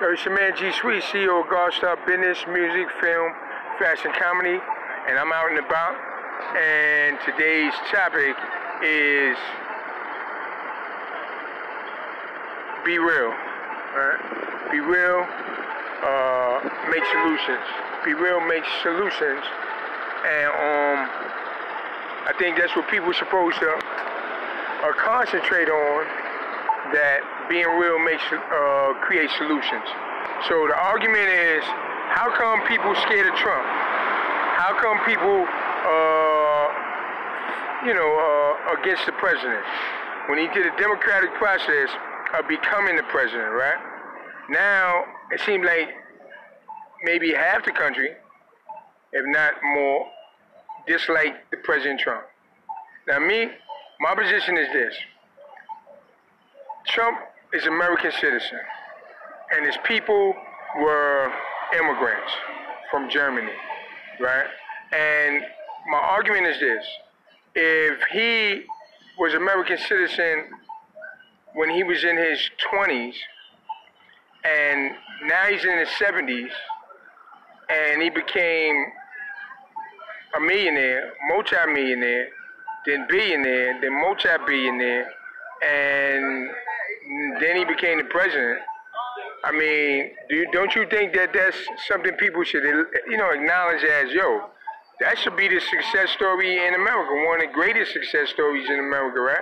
Yo, it's your man G Sweet, CEO of Guardstar Business, Music, Film, Fashion, Comedy, and I'm out and about. And today's topic is be real. Right? Be real, uh, make solutions. Be real, make solutions. And um, I think that's what people are supposed to uh, concentrate on that being real makes uh, create solutions. So the argument is, how come people scared of Trump? How come people, uh, you know, uh, against the president when he did a democratic process of becoming the president, right? Now it seems like maybe half the country, if not more, dislike the President Trump. Now me, my position is this. Trump is American citizen, and his people were immigrants from Germany, right? And my argument is this: if he was American citizen when he was in his 20s, and now he's in his 70s, and he became a millionaire, multi-millionaire, then billionaire, then multi-billionaire, and then he became the president. I mean, do you, don't you think that that's something people should, you know, acknowledge as, yo, that should be the success story in America, one of the greatest success stories in America, right?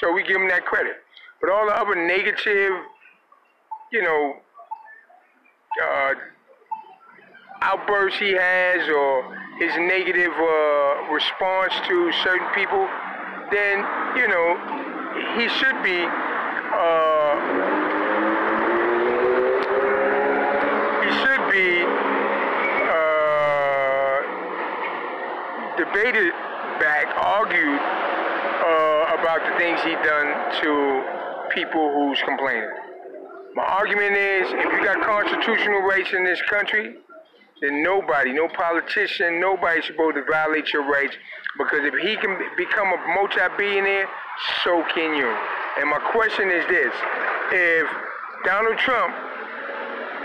So we give him that credit. But all the other negative, you know, uh, outbursts he has or his negative uh, response to certain people, then, you know, he should be uh, he should be uh, debated back, argued uh, about the things he done to people who's complaining. My argument is, if you got constitutional rights in this country, then nobody, no politician, nobody's supposed to violate your rights. Because if he can become a multi-billionaire, so can you. And my question is this if Donald Trump,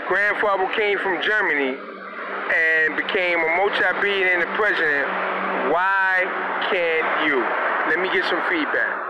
grandfather came from Germany and became a multi billionaire president, why can't you? Let me get some feedback.